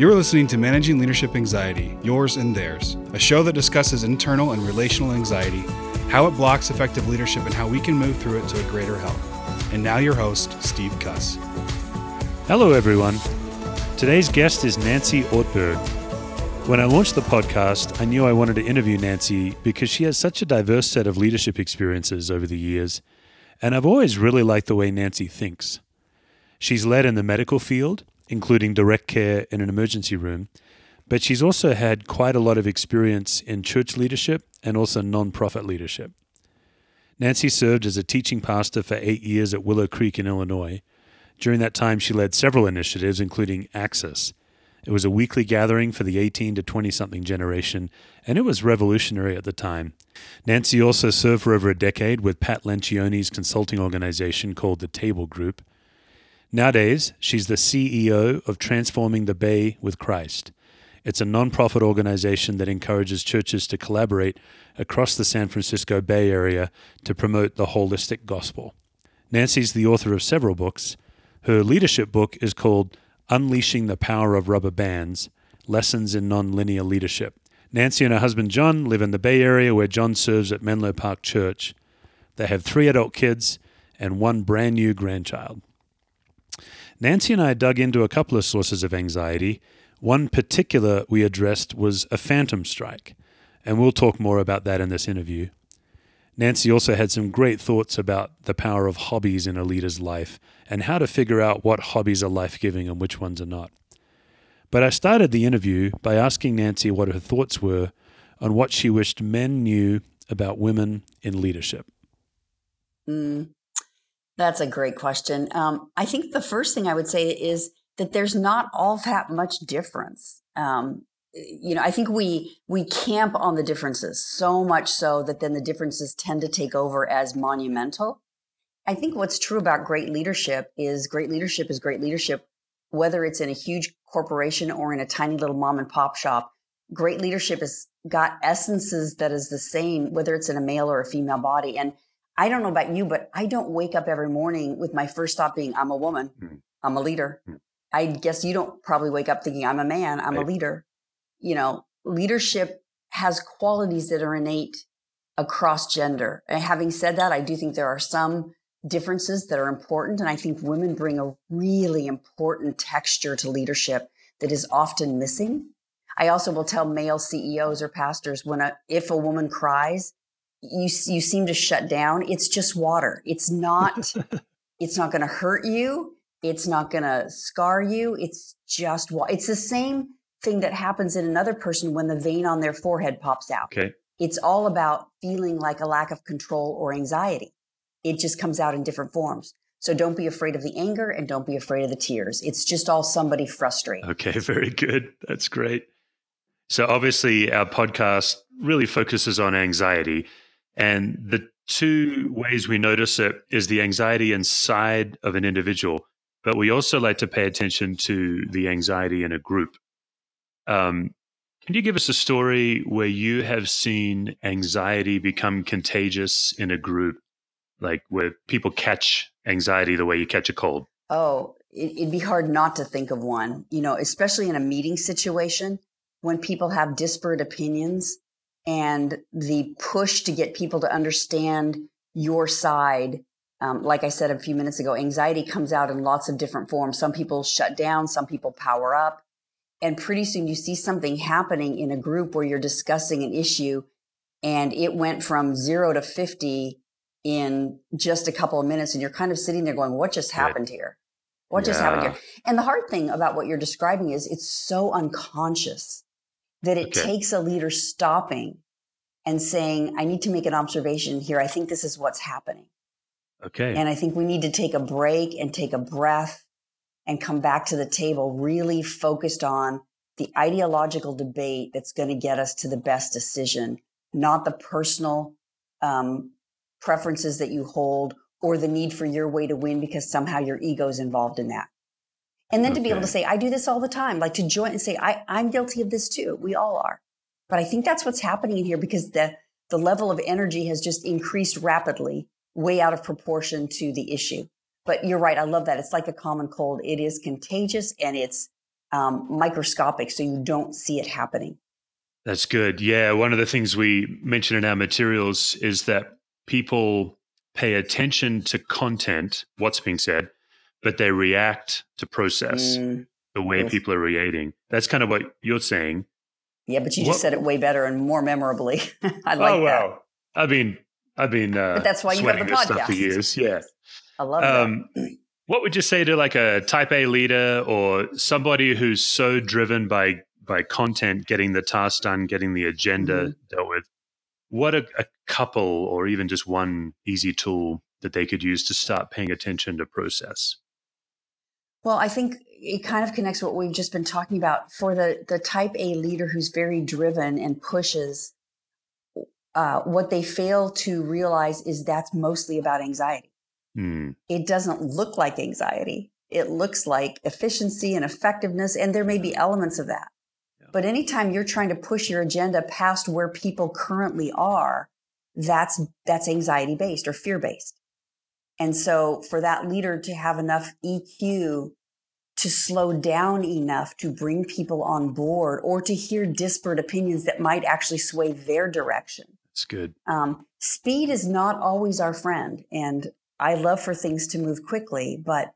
You're listening to Managing Leadership Anxiety, Yours and Theirs, a show that discusses internal and relational anxiety, how it blocks effective leadership, and how we can move through it to a greater health. And now, your host, Steve Cuss. Hello, everyone. Today's guest is Nancy Ortberg. When I launched the podcast, I knew I wanted to interview Nancy because she has such a diverse set of leadership experiences over the years, and I've always really liked the way Nancy thinks. She's led in the medical field, including direct care in an emergency room, but she's also had quite a lot of experience in church leadership and also nonprofit leadership. Nancy served as a teaching pastor for eight years at Willow Creek in Illinois. During that time, she led several initiatives, including Axis. It was a weekly gathering for the 18 to 20 something generation, and it was revolutionary at the time. Nancy also served for over a decade with Pat Lencioni's consulting organization called the Table Group. Nowadays, she's the CEO of Transforming the Bay with Christ. It's a nonprofit organization that encourages churches to collaborate across the San Francisco Bay Area to promote the holistic gospel. Nancy's the author of several books. Her leadership book is called Unleashing the Power of Rubber Bands Lessons in Nonlinear Leadership. Nancy and her husband John live in the Bay Area where John serves at Menlo Park Church. They have three adult kids and one brand new grandchild. Nancy and I dug into a couple of sources of anxiety. One particular we addressed was a phantom strike, and we'll talk more about that in this interview. Nancy also had some great thoughts about the power of hobbies in a leader's life and how to figure out what hobbies are life giving and which ones are not. But I started the interview by asking Nancy what her thoughts were on what she wished men knew about women in leadership. Mm, that's a great question. Um, I think the first thing I would say is that there's not all that much difference. Um, you know, I think we we camp on the differences so much so that then the differences tend to take over as monumental. I think what's true about great leadership is great leadership is great leadership, whether it's in a huge corporation or in a tiny little mom and pop shop. Great leadership has got essences that is the same, whether it's in a male or a female body. And I don't know about you, but I don't wake up every morning with my first thought being, I'm a woman, mm-hmm. I'm a leader. Mm-hmm. I guess you don't probably wake up thinking, I'm a man, I'm right. a leader. You know, leadership has qualities that are innate across gender. And having said that, I do think there are some differences that are important. And I think women bring a really important texture to leadership that is often missing. I also will tell male CEOs or pastors when a, if a woman cries, you you seem to shut down it's just water. It's not it's not going to hurt you it's not going to scar you it's just it's the same thing that happens in another person when the vein on their forehead pops out. Okay. It's all about feeling like a lack of control or anxiety. It just comes out in different forms. So don't be afraid of the anger and don't be afraid of the tears. It's just all somebody frustrated okay very good. That's great. So obviously our podcast really focuses on anxiety and the two ways we notice it is the anxiety inside of an individual, but we also like to pay attention to the anxiety in a group. Um, can you give us a story where you have seen anxiety become contagious in a group, like where people catch anxiety the way you catch a cold? Oh, it'd be hard not to think of one, you know, especially in a meeting situation when people have disparate opinions and the push to get people to understand your side. Um, like I said a few minutes ago, anxiety comes out in lots of different forms. Some people shut down, some people power up. And pretty soon you see something happening in a group where you're discussing an issue and it went from zero to 50 in just a couple of minutes. And you're kind of sitting there going, what just happened here? What yeah. just happened here? And the hard thing about what you're describing is it's so unconscious that it okay. takes a leader stopping and saying, I need to make an observation here. I think this is what's happening. Okay. And I think we need to take a break and take a breath and come back to the table really focused on the ideological debate that's going to get us to the best decision, not the personal um, preferences that you hold or the need for your way to win because somehow your ego is involved in that. And then okay. to be able to say, I do this all the time, like to join and say, I, I'm guilty of this too. We all are. But I think that's what's happening in here because the, the level of energy has just increased rapidly, way out of proportion to the issue. But you're right. I love that. It's like a common cold. It is contagious and it's, um, microscopic so you don't see it happening. That's good. Yeah. One of the things we mention in our materials is that people pay attention to content, what's being said, but they react to process mm, the way yes. people are reacting. That's kind of what you're saying. Yeah, but you just said it way better and more memorably. I like that. oh, wow. that. I mean, I've been uh, but that's why you have the podcast for years. Yeah, I love um, that. What would you say to like a type A leader or somebody who's so driven by by content, getting the task done, getting the agenda mm-hmm. dealt with? What a, a couple or even just one easy tool that they could use to start paying attention to process? Well, I think it kind of connects what we've just been talking about for the the type A leader who's very driven and pushes. Uh, what they fail to realize is that's mostly about anxiety. Mm. It doesn't look like anxiety. It looks like efficiency and effectiveness, and there may be elements of that. Yeah. But anytime you're trying to push your agenda past where people currently are, that's that's anxiety based or fear based. And so for that leader to have enough EQ to slow down enough to bring people on board or to hear disparate opinions that might actually sway their direction. That's good. Um, speed is not always our friend. And I love for things to move quickly, but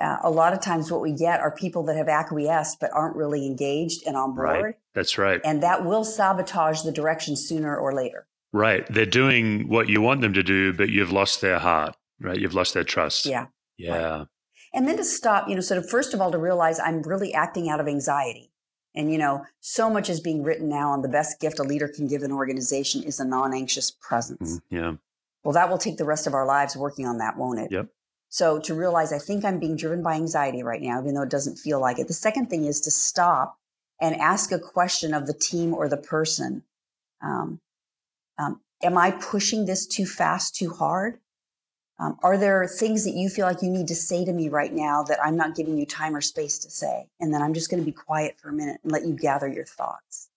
uh, a lot of times what we get are people that have acquiesced but aren't really engaged and on board. Right. That's right. And that will sabotage the direction sooner or later. Right. They're doing what you want them to do, but you've lost their heart, right? You've lost their trust. Yeah. Yeah. Right. And then to stop, you know, sort of first of all, to realize I'm really acting out of anxiety. And, you know, so much is being written now on the best gift a leader can give an organization is a non anxious presence. Mm, yeah. Well, that will take the rest of our lives working on that, won't it? Yep. So to realize I think I'm being driven by anxiety right now, even though it doesn't feel like it. The second thing is to stop and ask a question of the team or the person. Um, um, am I pushing this too fast, too hard? Um, are there things that you feel like you need to say to me right now that I'm not giving you time or space to say? And then I'm just going to be quiet for a minute and let you gather your thoughts.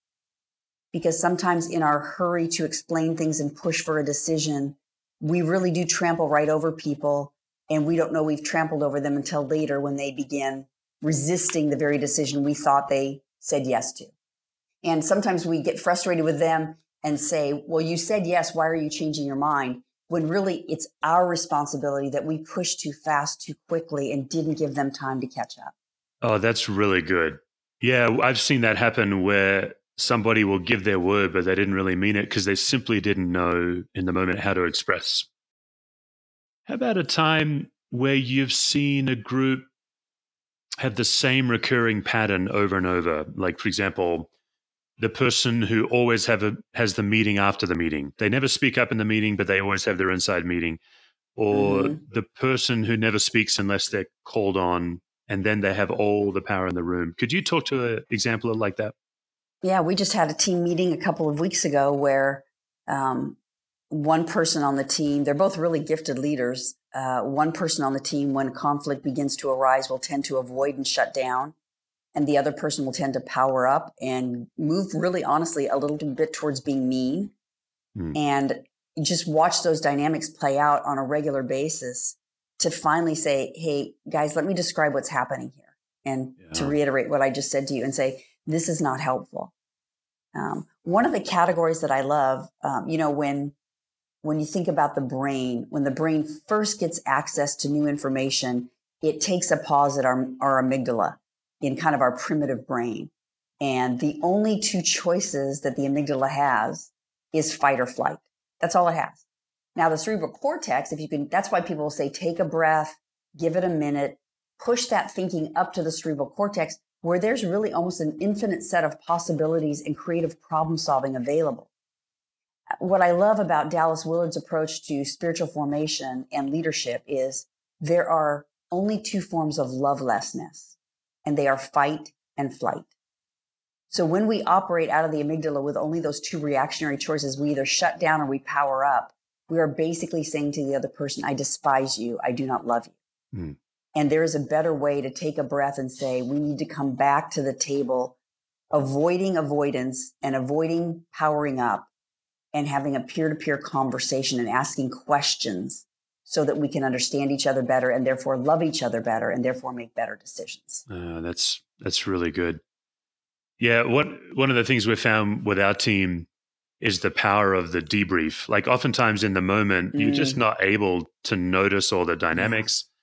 Because sometimes in our hurry to explain things and push for a decision, we really do trample right over people. And we don't know we've trampled over them until later when they begin resisting the very decision we thought they said yes to. And sometimes we get frustrated with them and say, well, you said yes. Why are you changing your mind? When really it's our responsibility that we pushed too fast, too quickly, and didn't give them time to catch up. Oh, that's really good. Yeah, I've seen that happen where somebody will give their word, but they didn't really mean it because they simply didn't know in the moment how to express. How about a time where you've seen a group have the same recurring pattern over and over? Like, for example, the person who always have a, has the meeting after the meeting. They never speak up in the meeting, but they always have their inside meeting. Or mm-hmm. the person who never speaks unless they're called on, and then they have all the power in the room. Could you talk to an example like that? Yeah, we just had a team meeting a couple of weeks ago where um, one person on the team, they're both really gifted leaders. Uh, one person on the team, when conflict begins to arise, will tend to avoid and shut down and the other person will tend to power up and move really honestly a little bit towards being mean mm. and just watch those dynamics play out on a regular basis to finally say hey guys let me describe what's happening here and yeah. to reiterate what i just said to you and say this is not helpful um, one of the categories that i love um, you know when when you think about the brain when the brain first gets access to new information it takes a pause at our, our amygdala in kind of our primitive brain. And the only two choices that the amygdala has is fight or flight. That's all it has. Now, the cerebral cortex, if you can, that's why people say, take a breath, give it a minute, push that thinking up to the cerebral cortex, where there's really almost an infinite set of possibilities and creative problem solving available. What I love about Dallas Willard's approach to spiritual formation and leadership is there are only two forms of lovelessness and they are fight and flight. So when we operate out of the amygdala with only those two reactionary choices, we either shut down or we power up. We are basically saying to the other person, I despise you. I do not love you. Mm. And there is a better way to take a breath and say, we need to come back to the table, avoiding avoidance and avoiding powering up and having a peer to peer conversation and asking questions so that we can understand each other better and therefore love each other better and therefore make better decisions. Uh, that's that's really good. Yeah, what one of the things we found with our team is the power of the debrief. Like oftentimes in the moment, mm. you're just mm. not able to notice all the dynamics. Yeah.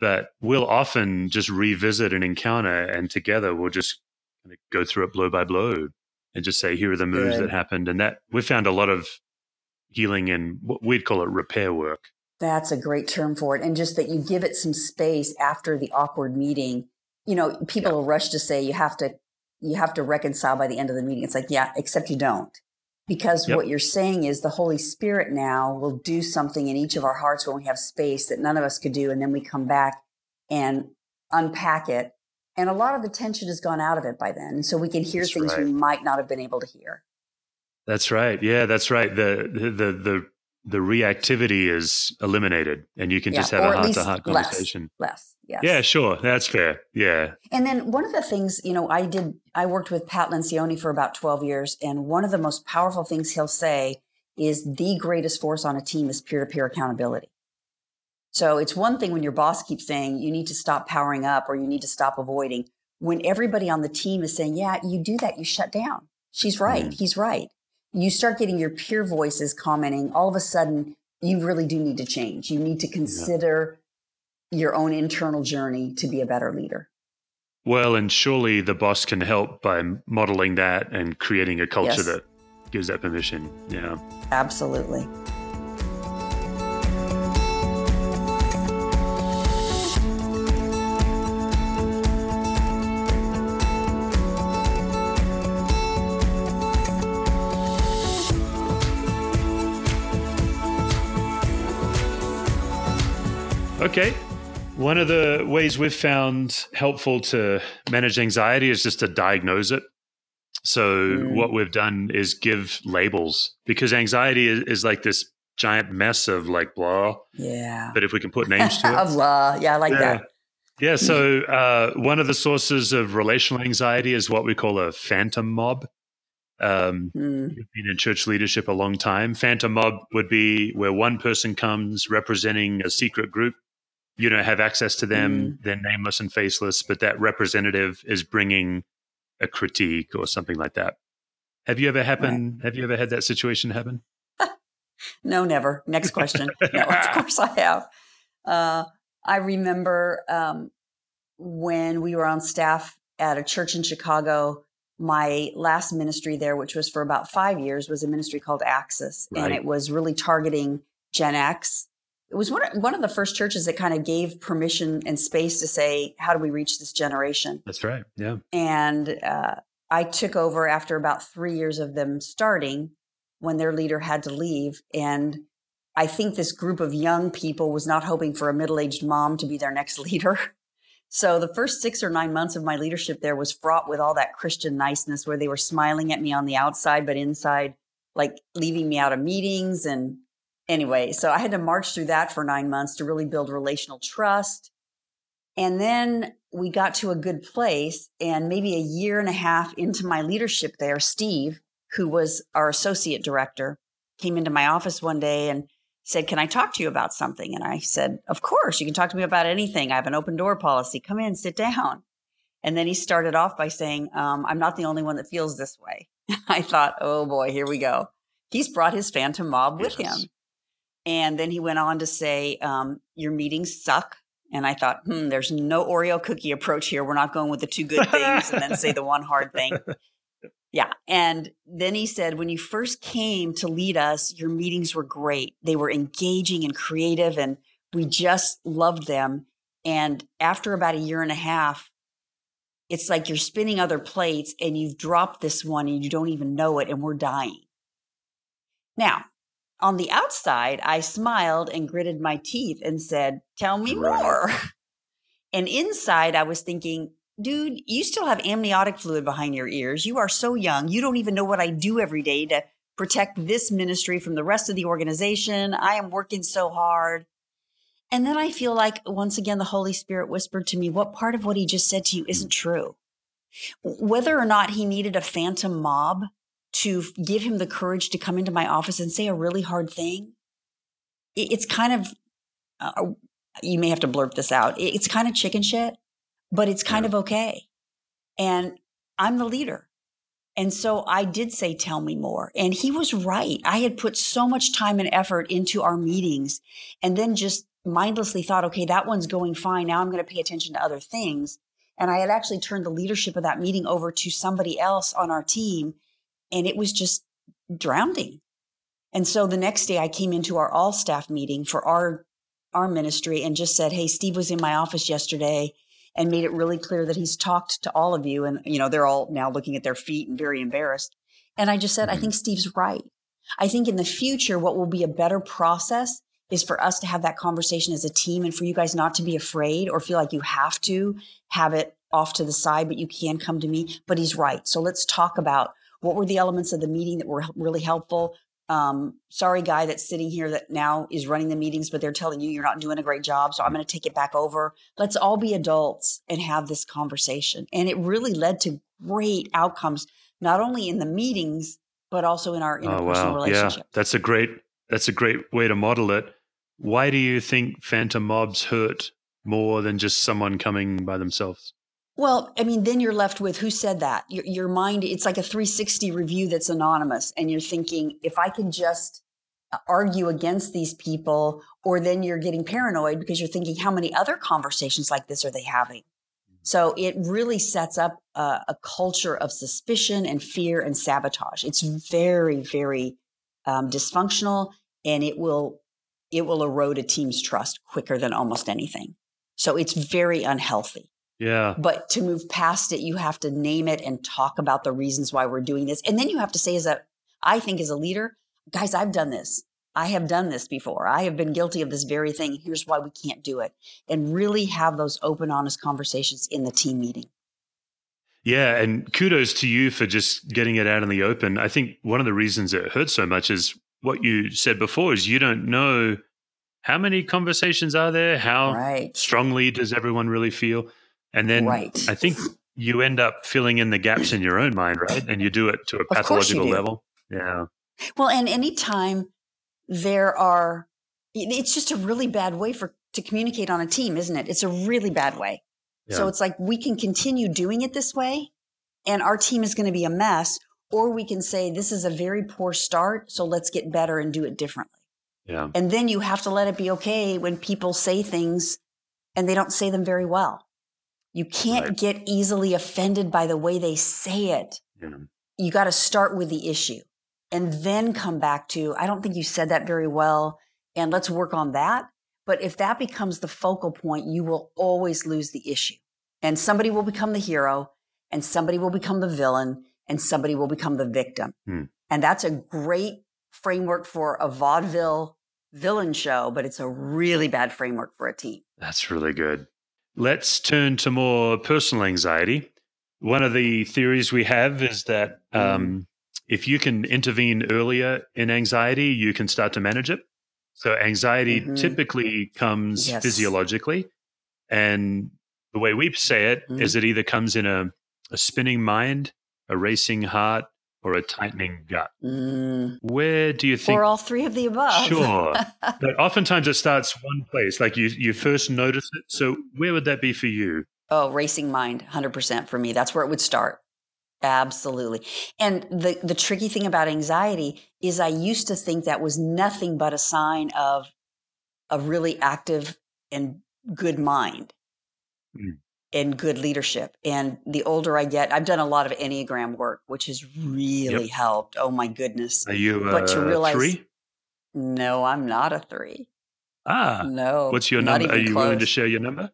But we'll often just revisit an encounter and together we'll just go through it blow by blow and just say, here are the moves that happened. And that we found a lot of healing and what we'd call it repair work. That's a great term for it. And just that you give it some space after the awkward meeting. You know, people yeah. rush to say you have to you have to reconcile by the end of the meeting. It's like, yeah, except you don't. Because yep. what you're saying is the Holy Spirit now will do something in each of our hearts when we have space that none of us could do. And then we come back and unpack it. And a lot of the tension has gone out of it by then. And so we can hear that's things right. we might not have been able to hear. That's right. Yeah, that's right. The the the the reactivity is eliminated and you can yeah, just have a heart to heart conversation. Less, less. Yes. Yeah, sure. That's fair. Yeah. And then one of the things, you know, I did, I worked with Pat Lencioni for about 12 years. And one of the most powerful things he'll say is the greatest force on a team is peer to peer accountability. So it's one thing when your boss keeps saying you need to stop powering up or you need to stop avoiding. When everybody on the team is saying, yeah, you do that, you shut down. She's right. Mm. He's right. You start getting your peer voices commenting. All of a sudden, you really do need to change. You need to consider your own internal journey to be a better leader. Well, and surely the boss can help by modeling that and creating a culture yes. that gives that permission. Yeah. Absolutely. Okay, one of the ways we've found helpful to manage anxiety is just to diagnose it. So, mm. what we've done is give labels because anxiety is, is, like this giant mess of like blah. Yeah. But if we can put names to it. of blah. Yeah, I like yeah. that. Yeah. So, uh, one of the sources of relational anxiety is what we call a phantom mob. Um, mm. You've been in church leadership a long time. Phantom mob would be where one person comes representing a secret group you know have access to them mm. they're nameless and faceless but that representative is bringing a critique or something like that have you ever happened right. have you ever had that situation happen no never next question no of course i have uh, i remember um, when we were on staff at a church in chicago my last ministry there which was for about five years was a ministry called axis right. and it was really targeting gen x it was one of, one of the first churches that kind of gave permission and space to say, how do we reach this generation? That's right. Yeah. And uh, I took over after about three years of them starting when their leader had to leave. And I think this group of young people was not hoping for a middle aged mom to be their next leader. So the first six or nine months of my leadership there was fraught with all that Christian niceness where they were smiling at me on the outside, but inside, like leaving me out of meetings and anyway, so I had to march through that for nine months to really build relational trust. And then we got to a good place. And maybe a year and a half into my leadership there, Steve, who was our associate director, came into my office one day and said, Can I talk to you about something? And I said, Of course, you can talk to me about anything. I have an open door policy. Come in, sit down. And then he started off by saying, um, I'm not the only one that feels this way. I thought, Oh boy, here we go. He's brought his phantom mob with yes. him. And then he went on to say, um, Your meetings suck. And I thought, hmm, there's no Oreo cookie approach here. We're not going with the two good things and then say the one hard thing. Yeah. And then he said, when you first came to lead us, your meetings were great. They were engaging and creative, and we just loved them. And after about a year and a half, it's like you're spinning other plates and you've dropped this one and you don't even know it, and we're dying. Now, on the outside, I smiled and gritted my teeth and said, Tell me right. more. And inside, I was thinking, dude, you still have amniotic fluid behind your ears. You are so young. You don't even know what I do every day to protect this ministry from the rest of the organization. I am working so hard. And then I feel like once again, the Holy Spirit whispered to me, what part of what he just said to you isn't true? Whether or not he needed a phantom mob to give him the courage to come into my office and say a really hard thing, it's kind of uh, you may have to blurb this out. It's kind of chicken shit, but it's kind yeah. of okay. And I'm the leader. And so I did say, tell me more. And he was right. I had put so much time and effort into our meetings and then just mindlessly thought, okay, that one's going fine. Now I'm going to pay attention to other things. And I had actually turned the leadership of that meeting over to somebody else on our team. And it was just drowning. And so the next day I came into our all staff meeting for our our ministry and just said, Hey, Steve was in my office yesterday and made it really clear that he's talked to all of you. And, you know, they're all now looking at their feet and very embarrassed. And I just said, I mm-hmm. think Steve's right. I think in the future, what will be a better process is for us to have that conversation as a team and for you guys not to be afraid or feel like you have to have it off to the side, but you can come to me. But he's right. So let's talk about what were the elements of the meeting that were really helpful? um, sorry guy that's sitting here that now is running the meetings, but they're telling you you're not doing a great job. So I'm going to take it back over. Let's all be adults and have this conversation. And it really led to great outcomes, not only in the meetings, but also in our interpersonal oh, wow. relationship. Yeah, that's a great, that's a great way to model it. Why do you think phantom mobs hurt more than just someone coming by themselves? Well, I mean, then you're left with who said that? Your, your mind, it's like a 360 review that's anonymous. And you're thinking, if I can just uh, argue against these people, or then you're getting paranoid because you're thinking, how many other conversations like this are they having? So it really sets up a, a culture of suspicion and fear and sabotage. It's very, very um, dysfunctional, and it will it will erode a team's trust quicker than almost anything. So it's very unhealthy. Yeah. But to move past it, you have to name it and talk about the reasons why we're doing this. And then you have to say, as a, I think as a leader, guys, I've done this. I have done this before. I have been guilty of this very thing. Here's why we can't do it. And really have those open, honest conversations in the team meeting. Yeah. And kudos to you for just getting it out in the open. I think one of the reasons it hurts so much is what you said before is you don't know how many conversations are there? How right. strongly does everyone really feel? And then right. I think you end up filling in the gaps in your own mind, right? And you do it to a pathological level. Yeah. Well, and anytime there are, it's just a really bad way for to communicate on a team, isn't it? It's a really bad way. Yeah. So it's like we can continue doing it this way, and our team is going to be a mess, or we can say this is a very poor start, so let's get better and do it differently. Yeah. And then you have to let it be okay when people say things and they don't say them very well. You can't right. get easily offended by the way they say it. Yeah. You got to start with the issue and then come back to, I don't think you said that very well. And let's work on that. But if that becomes the focal point, you will always lose the issue. And somebody will become the hero, and somebody will become the villain, and somebody will become the victim. Hmm. And that's a great framework for a vaudeville villain show, but it's a really bad framework for a team. That's really good. Let's turn to more personal anxiety. One of the theories we have is that um, mm. if you can intervene earlier in anxiety, you can start to manage it. So, anxiety mm-hmm. typically comes yes. physiologically. And the way we say it mm. is it either comes in a, a spinning mind, a racing heart, or a tightening gut? Mm. Where do you think? Or all three of the above. Sure. but oftentimes it starts one place, like you, you first notice it. So where would that be for you? Oh, racing mind, 100% for me. That's where it would start. Absolutely. And the, the tricky thing about anxiety is I used to think that was nothing but a sign of a really active and good mind. Mm and good leadership. And the older I get, I've done a lot of Enneagram work, which has really yep. helped. Oh my goodness. Are you but to realize, three? No, I'm not a three. Ah. No. What's your number? Are you close. willing to share your number?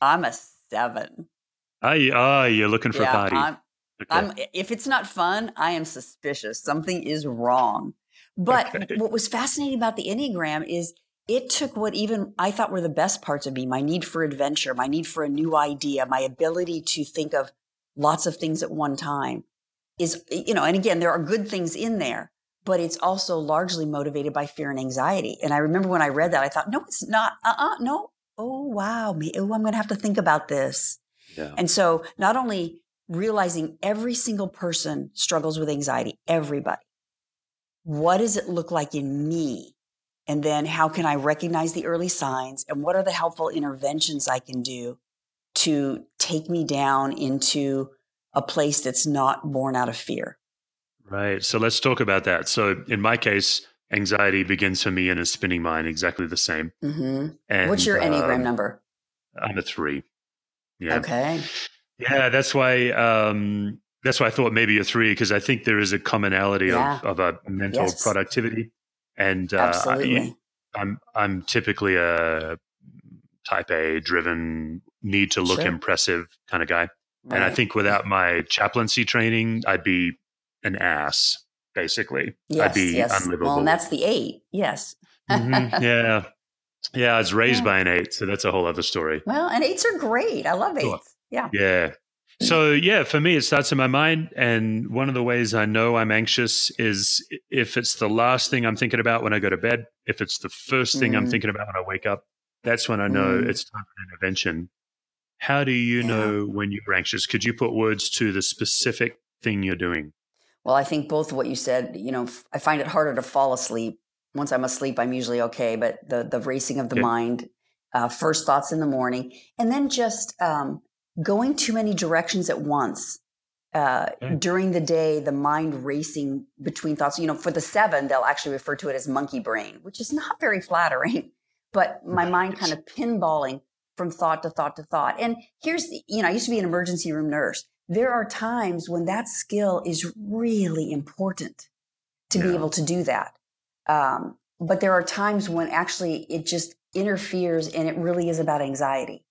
I'm a seven. Are you, oh, you're looking for yeah, a party. I'm, okay. I'm, if it's not fun, I am suspicious. Something is wrong. But okay. what was fascinating about the Enneagram is it took what even I thought were the best parts of me my need for adventure, my need for a new idea, my ability to think of lots of things at one time is, you know, and again, there are good things in there, but it's also largely motivated by fear and anxiety. And I remember when I read that, I thought, no, it's not. Uh uh-uh, uh no. Oh, wow. Me, oh, I'm going to have to think about this. Yeah. And so not only realizing every single person struggles with anxiety, everybody. What does it look like in me And then how can I recognize the early signs? And what are the helpful interventions I can do to take me down into a place that's not born out of fear? Right. So let's talk about that. So in my case, anxiety begins for me in a spinning mind, exactly the same. Mm-hmm. And What's your Enneagram um, number? I'm a three. Yeah. Okay. Yeah, that's why. Um, that's why I thought maybe a three because I think there is a commonality Yeah. of, of a mental Yes. productivity, and uh, Absolutely. I, am I'm typically a type A driven, need to look Sure. impressive kind of guy, and I think without my chaplaincy training, I'd be an ass. Basically, yes, I'd be yes. unlivable. Well, and that's the eight. Yes. Mhm. Yeah, yeah. I was raised Yeah. by an eight, so that's a whole other story. Well, and eights are great. I love eights. Sure. Yeah. Yeah. So yeah, for me, it starts in my mind, and one of the ways I know I'm anxious is if it's the last thing I'm thinking about when I go to bed. If it's the first thing I'm Mm. thinking about when I wake up, that's when I know Mm. it's time for an intervention. How do you Yeah. know when you're anxious? Could you put words to the specific thing you're doing? Well, I think both of what you said, you know, I find it harder to fall asleep. Once I'm asleep, I'm usually okay, but the the racing of the Yeah. mind, uh, first thoughts in the morning, and then just um, going too many directions at once. Uh, Okay. During the day, the mind racing between thoughts. You know, for the seven, they'll actually refer to it as monkey brain, which is not very flattering. But my mind kind of pinballing from thought to thought to thought. And here's, the, you know, I used to be an emergency room nurse there are times when that skill is really important to be able to do that. Um, but there are times when actually it just interferes and it really is about anxiety.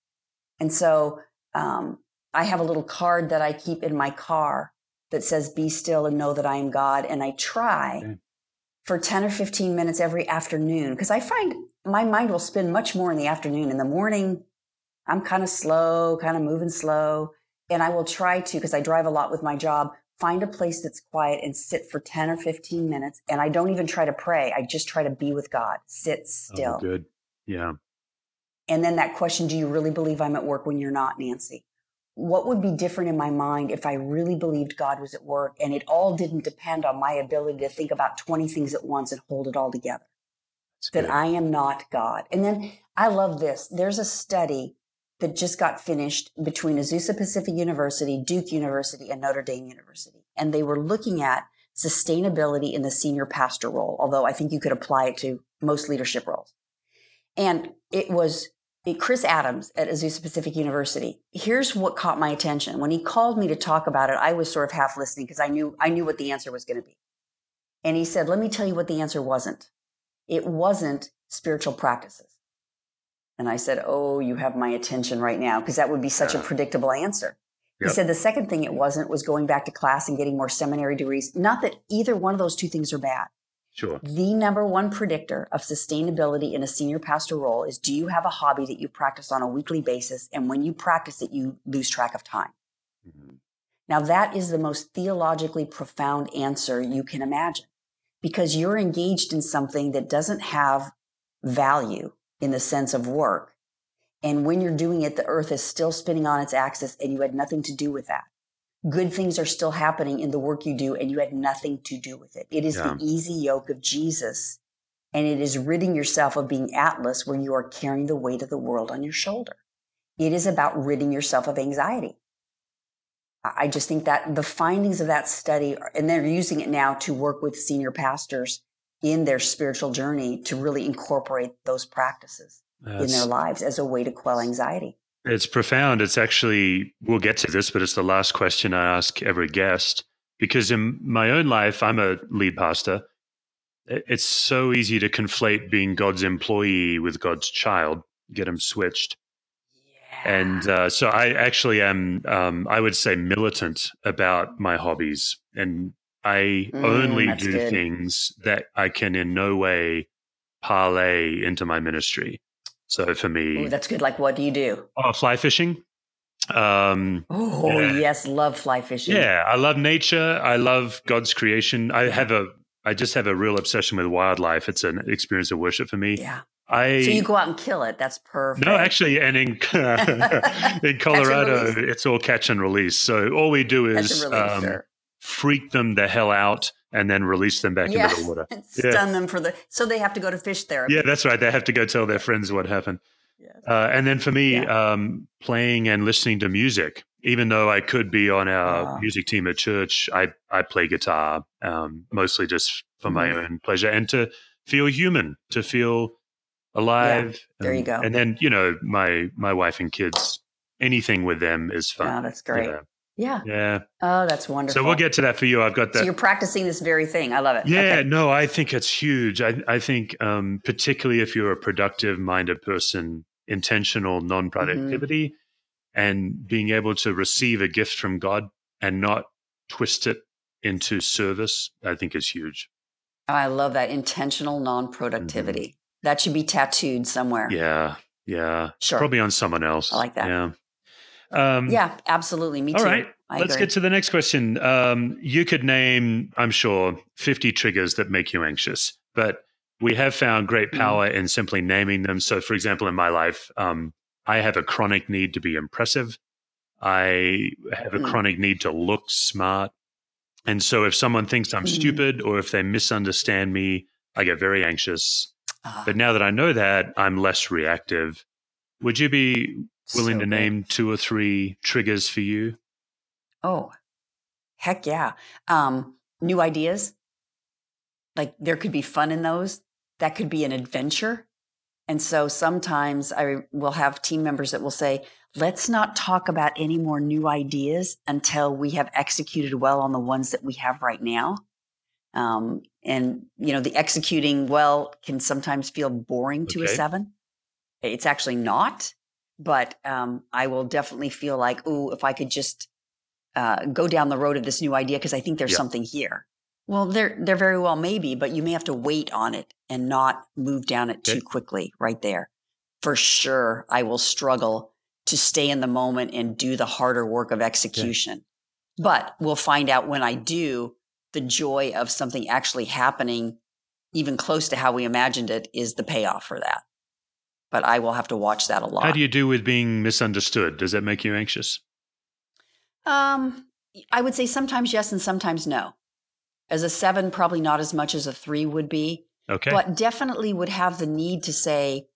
And so um, I have a little card that I keep in my car that says, Be still and know that I am God. And I try Okay. for 10 or 15 minutes every afternoon because I find my mind will spin much more in the afternoon. In the morning, I'm kind of slow, kind of moving slow. And I will try to, because I drive a lot with my job, find a place that's quiet and sit for 10 or 15 minutes. And I don't even try to pray. I just try to be with God, sit still. Oh, good. Yeah. And then that question, do you really believe I'm at work when you're not, Nancy? What would be different in my mind if I really believed God was at work and it all didn't depend on my ability to think about 20 things at once and hold it all together? That's that good. I am not God. And then I love this. There's a study that just got finished between Azusa Pacific University, Duke University, and Notre Dame University. And they were looking at sustainability in the senior pastor role, although I think you could apply it to most leadership roles. And it was Chris Adams at Azusa Pacific University. Here's what caught my attention. When he called me to talk about it, I was sort of half listening because I knew I knew what the answer was going to be. And he said, "Let me tell you what the answer wasn't. It wasn't spiritual practices." And I said, "Oh, you have my attention right now because that would be such a predictable answer." He said the second thing it wasn't was going back to class and getting more seminary degrees. Not that either one of those two things are bad. Sure. The number one predictor of sustainability in a senior pastor role is do you have a hobby that you practice on a weekly basis? And when you practice it, you lose track of time. Mhm. Now, that is the most theologically profound answer you can imagine because you're engaged in something that doesn't have value in the sense of work. And when you're doing it, the earth is still spinning on its axis and you had nothing to do with that. Good things are still happening in the work you do and you had nothing to do with it. It is Yeah. the easy yoke of Jesus and it is ridding yourself of being Atlas where you are carrying the weight of the world on your shoulder. It is about ridding yourself of anxiety. I I just think that the findings of that study, and they're using it now to work with senior pastors in their spiritual journey to really incorporate those practices in their lives as a way to quell anxiety. It's profound. It's actually, we'll get to this, but it's the last question I ask every guest because in my own life, I'm a lead pastor. It's so easy to conflate being God's employee with God's child, get them switched. And uh, so I actually am, um, I would say, militant about my hobbies. And I Mm, only do good. things that I can in no way parlay into my ministry. So for me, Ooh, that's good. Like, what do you do? Oh, fly fishing. Um, Oh, Yeah. yes, love fly fishing. yeah, I love nature. I love God's creation. I have a, I just have a real obsession with wildlife. It's an experience of worship for me. Yeah. I So you go out and kill it. That's perfect. no, actually, and in in Colorado, release. it's all catch and release. So all we do is relief, um. Freak them the hell out and then release them back Yeah. into the water. Stun them for the so they have to go to fish therapy. Yeah, that's right. They have to go tell their friends what happened. Yes. Uh, and then for me, Yeah. um, playing and listening to music, even though I could be on our Ah. music team at church, I, I play guitar um, mostly just for my Mhm. own pleasure and to feel human, to feel alive. there you and- go. And then, you know, my, my wife and kids, anything with them is fun. Oh, that's great. Yeah. Yeah. yeah. Oh, that's wonderful. So we'll get to that for you. I've got that. So you're practicing this very thing. I love it. Yeah, Okay. no, I think it's huge. I, I think, um, particularly if you're a productive minded person, intentional non productivity Mm-hmm. and being able to receive a gift from God and not twist it into service, I think is huge. I love that intentional non-productivity. That should be tattooed somewhere. Mm-hmm. Yeah, yeah. Sure. Probably on someone else. I like that. Yeah. Um, Yeah, absolutely. Me All too. All right. I Let's agree. get to the next question. Um, you could name, I'm sure, 50 triggers that make you anxious, but we have found great Mm. power in simply naming them. So, for example, in my life, um, I have a chronic need to be impressive. I have a Mm. chronic need to look smart. And so, if someone thinks I'm Mm. stupid or if they misunderstand me, I get very anxious. Ah, But now that I know that, I'm less reactive. Would you be willing so to good. name two or three triggers for you? Oh, heck yeah. Um, new ideas. Like there could be fun in those. That could be an adventure. And so sometimes I will have team members that will say, let's not talk about any more new ideas until we have executed well on the ones that we have right now. Um, and, you know, the executing well can sometimes feel boring to a seven. It's actually not, but um, I will definitely feel like, ooh, if I could just uh, go down the road of this new idea because I think there's Yeah. something here. Well, there there very well may be, but you may have to wait on it and not move down it Okay. too quickly right there. For sure, I will struggle to stay in the moment and do the harder work of execution. But we'll find out when I do, the joy of something actually happening, even close to how we imagined it, is the payoff for that. But I will have to watch that a lot. How do you do with being misunderstood? Does that make you anxious? Um, I would say sometimes yes and sometimes no. As a seven, probably not as much as a three would be, Okay. but definitely would have the need to say,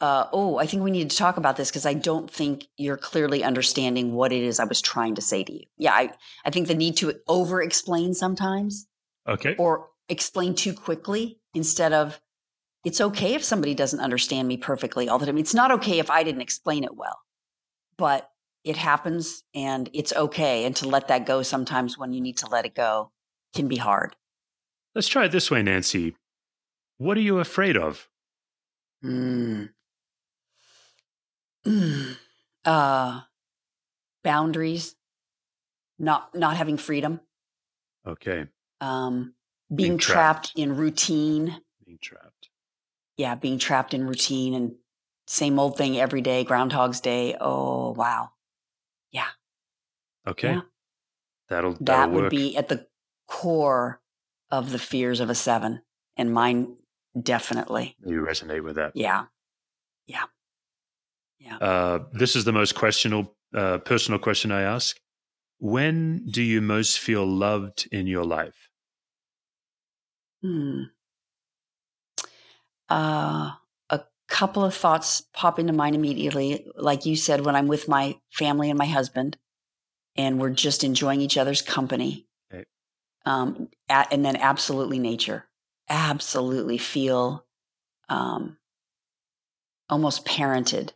uh, "Oh, I think we need to talk about this because I don't think you're clearly understanding what it is I was trying to say to you." Yeah, I, I think the need to over-explain sometimes okay. or explain too quickly instead of it's okay if somebody doesn't understand me perfectly all the time. It's not okay if I didn't explain it well, but it happens and it's okay. And to let that go sometimes when you need to let it go can be hard. Let's try it this way, Nancy. What are you afraid of? Mm. Mm. Uh, boundaries, not not having freedom, Okay. um, Being being, trapped. trapped in routine. Being trapped. Yeah, being trapped in routine and same old thing every day, Groundhog's Day. Oh, wow. Okay. Yeah. That'll, that'll That would work. be at the core of the fears of a seven. And mine, definitely. you resonate with that. Yeah. Yeah. Yeah. Uh, this is the most questionable, uh, personal question I ask. When do you most feel loved in your life? Hmm. Uh, a couple of thoughts pop into mind immediately. Like you said, when I'm with my family and my husband, and we're just enjoying each other's company. Okay. Um, a- and then absolutely nature. Absolutely feel um, almost parented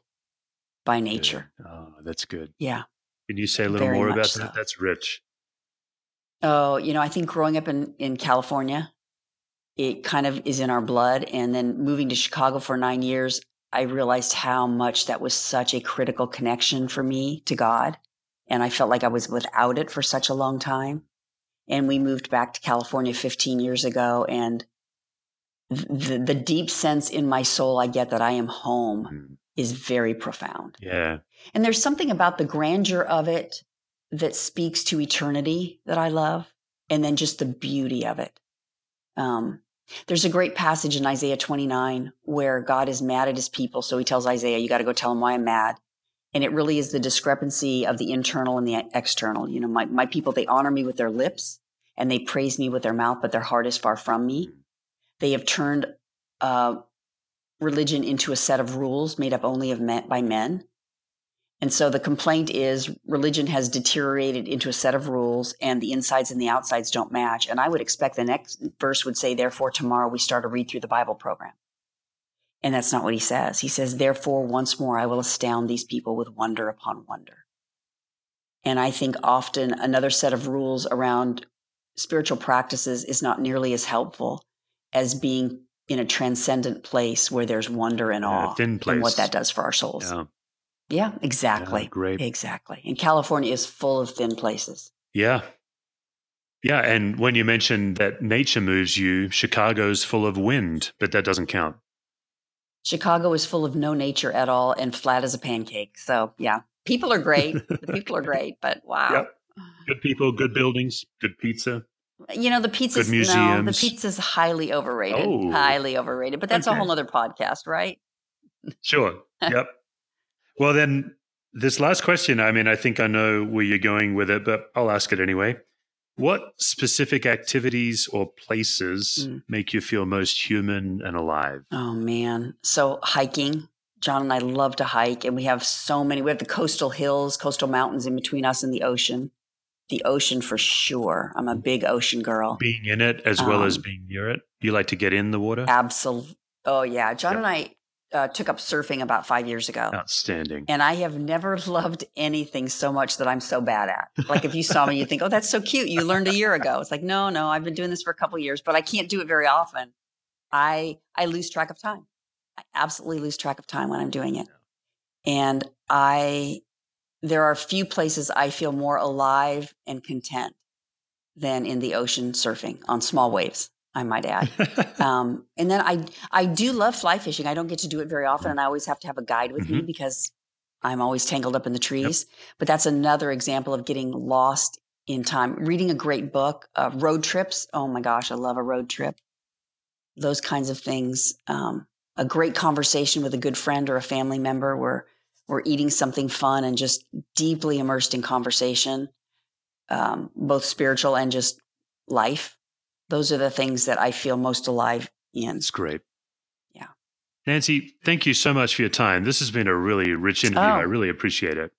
by nature. Good. Oh, that's good. Yeah. Can you say a little Very more about so. that? That's rich. Oh, you know, I think growing up in, in California, it kind of is in our blood. And then moving to Chicago for nine years, I realized how much that was such a critical connection for me to God. And I felt like I was without it for such a long time. And we moved back to California 15 years ago. And the, the deep sense in my soul I get that I am home Mm. is very profound. Yeah. And there's something about the grandeur of it that speaks to eternity that I love, and then just the beauty of it. Um, there's a great passage in Isaiah 29 where God is mad at his people. So he tells Isaiah, You got to go tell him why I'm mad. And it really is the discrepancy of the internal and the external. You know, my, my people, they honor me with their lips and they praise me with their mouth, but their heart is far from me. They have turned uh, religion into a set of rules made up only of men, by men. And so the complaint is religion has deteriorated into a set of rules and the insides and the outsides don't match. And I would expect the next verse would say, therefore, tomorrow we start a read through the Bible program. And that's not what he says. He says, therefore, once more, I will astound these people with wonder upon wonder. And I think often another set of rules around spiritual practices is not nearly as helpful as being in a transcendent place where there's wonder and awe place. and what that does for our souls. Yeah. Yeah, exactly. Yeah, great. Exactly. And California is full of thin places. Yeah. Yeah. And when you mentioned that nature moves you, Chicago's full of wind, but that doesn't count. Chicago is full of no nature at all and flat as a pancake. So, yeah, people are great. the people are great, but wow. Yep. Good people, good buildings, good pizza. You know, the pizza's Good no, the pizza's highly overrated. Oh. Highly overrated. But that's a whole other podcast, right? Sure. Yep. Well, then, this last question, I mean, I think I know where you're going with it, but I'll ask it anyway. What specific activities or places Mm. make you feel most human and alive? Oh man. So hiking. John and I love to hike and we have so many. We have the coastal hills, coastal mountains in between us and the ocean. The ocean for sure. I'm a big ocean girl. Being in it as well as Um, being near it. You like to get in the water? Absolutely. Oh yeah. John Yep. and I uh, took up surfing about five years ago. Outstanding. And I have never loved anything so much that I'm so bad at. Like if you saw me, you think, "Oh, that's so cute. You learned a year ago." It's like, no, no, I've been doing this for a couple years, but I can't do it very often. I I lose track of time. I absolutely lose track of time when I'm doing it. And I there are few places I feel more alive and content than in the ocean surfing on small waves. I might add. Um, and then I I do love fly fishing. I don't get to do it very often, and I always have to have a guide with me because I'm always tangled up in the trees. But that's another example of getting lost in time. Reading a great book, uh, road trips. Oh my gosh, I love a road trip. Those kinds of things. Um, a great conversation with a good friend or a family member where we're eating something fun and just deeply immersed in conversation, um, both spiritual and just life. Those are the things that I feel most alive in. It's great. Yeah. Nancy, thank you so much for your time. This has been a really rich interview. Oh. I really appreciate it.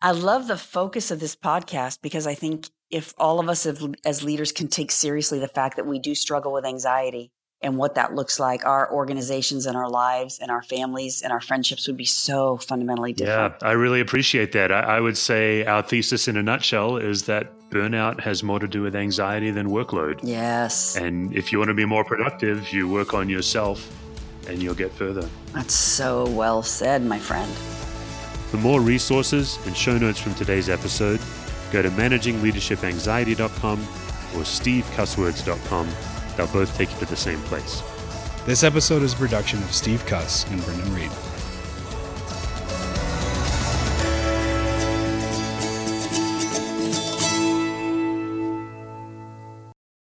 I love the focus of this podcast because I think if all of us have, as leaders can take seriously the fact that we do struggle with anxiety and what that looks like, our organizations and our lives and our families and our friendships would be so fundamentally different. Yeah, I really appreciate that. I, I would say our thesis in a nutshell is that burnout has more to do with anxiety than workload. Yes, And if you want to be more productive, you work on yourself and you'll get further. that's so well said, my friend. For more resources and show notes from today's episode, go to managingleadershipanxiety.com or stevecusswords.com. They'll both take you to the same place. This episode is a production of Steve Cuss and Brendan Reed.